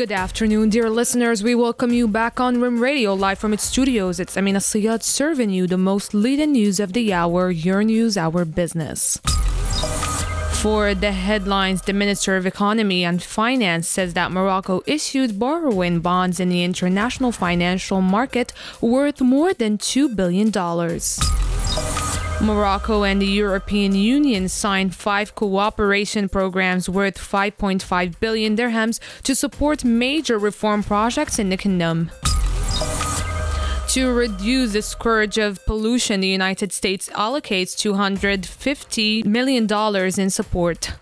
Good afternoon, dear listeners. We welcome you back on Rim Radio, live from its studios. It's Amina Siyad serving you the most leading news of the hour, your news, our business. For the headlines, the Minister of Economy and Finance says that Morocco issued borrowing bonds in the international financial market worth more than $2 billion. Morocco and the European Union signed five cooperation programs worth 5.5 billion dirhams to support major reform projects in the kingdom. To reduce the scourge of pollution, the United States allocates $250 million in support.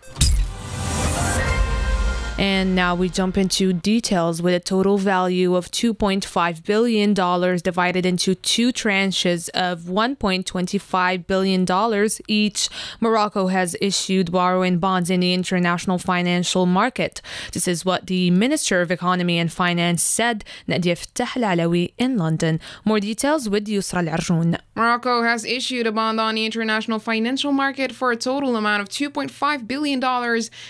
And now we jump into details with a total value of $2.5 billion divided into two tranches of $1.25 billion each. Morocco has issued borrowing bonds in the international financial market. This is what the Minister of Economy and Finance said, Nadia Alaoui in London. More details with Yusra Al Morocco has issued a bond on the international financial market for a total amount of $2.5 billion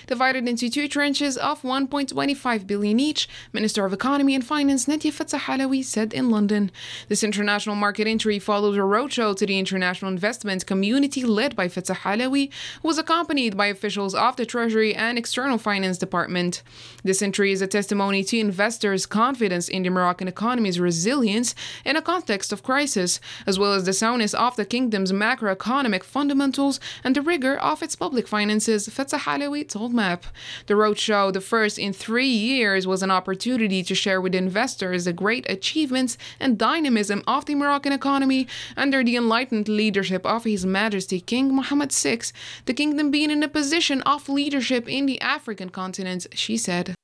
divided into two tranches of of 1.25 billion each, Minister of Economy and Finance Nadia Fettah Alaoui said in London. This international market entry follows a roadshow to the international investment community led by Fettah Alaoui, who was accompanied by officials of the Treasury and External Finance Department. This entry is a testimony to investors' confidence in the Moroccan economy's resilience in a context of crisis, as well as the soundness of the kingdom's macroeconomic fundamentals and the rigor of its public finances, Fettah Alaoui told MAP. The roadshow, the first in three years was an opportunity to share with investors the great achievements and dynamism of the Moroccan economy under the enlightened leadership of His Majesty King Mohammed VI, the kingdom being in a position of leadership in the African continent, she said.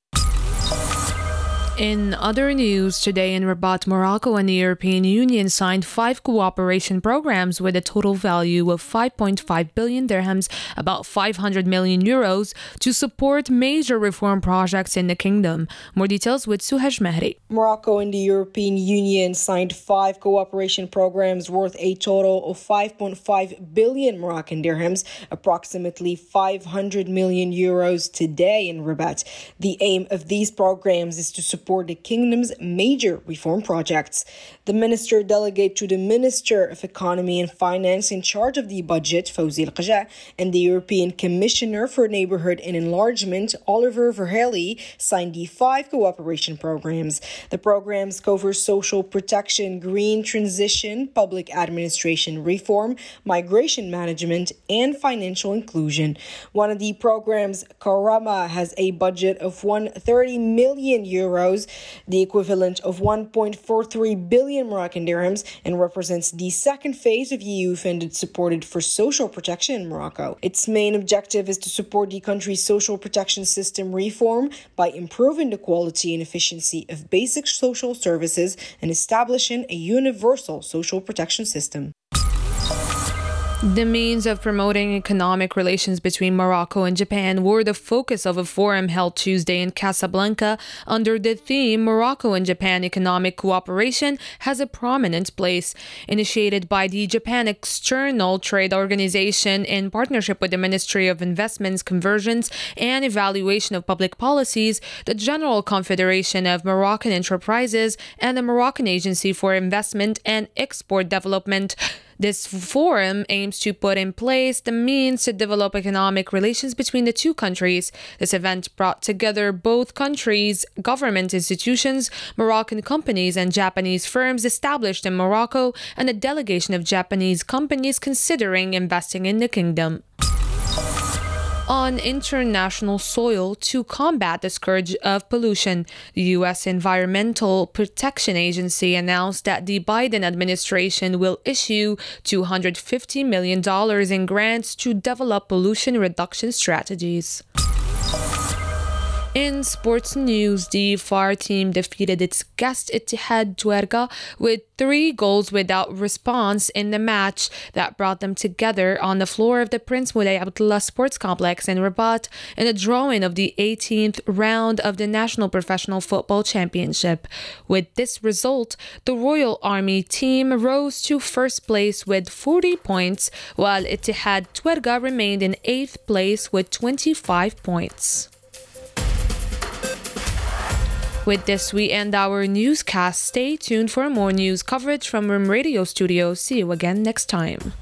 In other news, today in Rabat, Morocco and the European Union signed five cooperation programs with a total value of 5.5 billion dirhams, about 500 million euros, to support major reform projects in the kingdom. More details with Suhaj Mehri. Morocco and the European Union signed five cooperation programs worth a total of 5.5 billion Moroccan dirhams, approximately 500 million euros today in Rabat. The aim of these programs is to support support the kingdom's major reform projects. The minister delegate to the Minister of Economy and Finance in charge of the budget, Fawzi Al and the European Commissioner for Neighborhood and Enlargement, Oliver Várhelyi, signed the five cooperation programs. The programs cover social protection, green transition, public administration reform, migration management, and financial inclusion. One of the programs, Karama, has a budget of 130 million euros euros, the equivalent of 1.43 billion Moroccan dirhams, and represents the second phase of EU funded supported for social protection in Morocco. Its main objective is to support the country's social protection system reform by improving the quality and efficiency of basic social services and establishing a universal social protection system. The means of promoting economic relations between Morocco and Japan were the focus of a forum held Tuesday in Casablanca under the theme Morocco and Japan Economic Cooperation has a prominent place. Initiated by the Japan External Trade Organization in partnership with the Ministry of Investments, Conversions, and Evaluation of Public Policies, the General Confederation of Moroccan Enterprises, and the Moroccan Agency for Investment and Export Development this forum aims to put in place the means to develop economic relations between the two countries. This event brought together both countries' government institutions, Moroccan companies, and Japanese firms established in Morocco, and a delegation of Japanese companies considering investing in the kingdom on international soil to combat the scourge of pollution. The U.S. Environmental Protection Agency announced that the Biden administration will issue $250 million in grants to develop pollution reduction strategies. In sports news, the FAR team defeated its guest Ittihad Touarga with three goals without response in the match that brought them together on the floor of the Prince Moulay Abdellah Sports Complex in Rabat in a drawing of the 18th round of the National Professional Football Championship. With this result, the Royal Army team rose to first place with 40 points, while Ittihad Touarga remained in eighth place with 25 points. With this, we end our newscast. Stay tuned for more news coverage from RIM Radio Studios. See you again next time.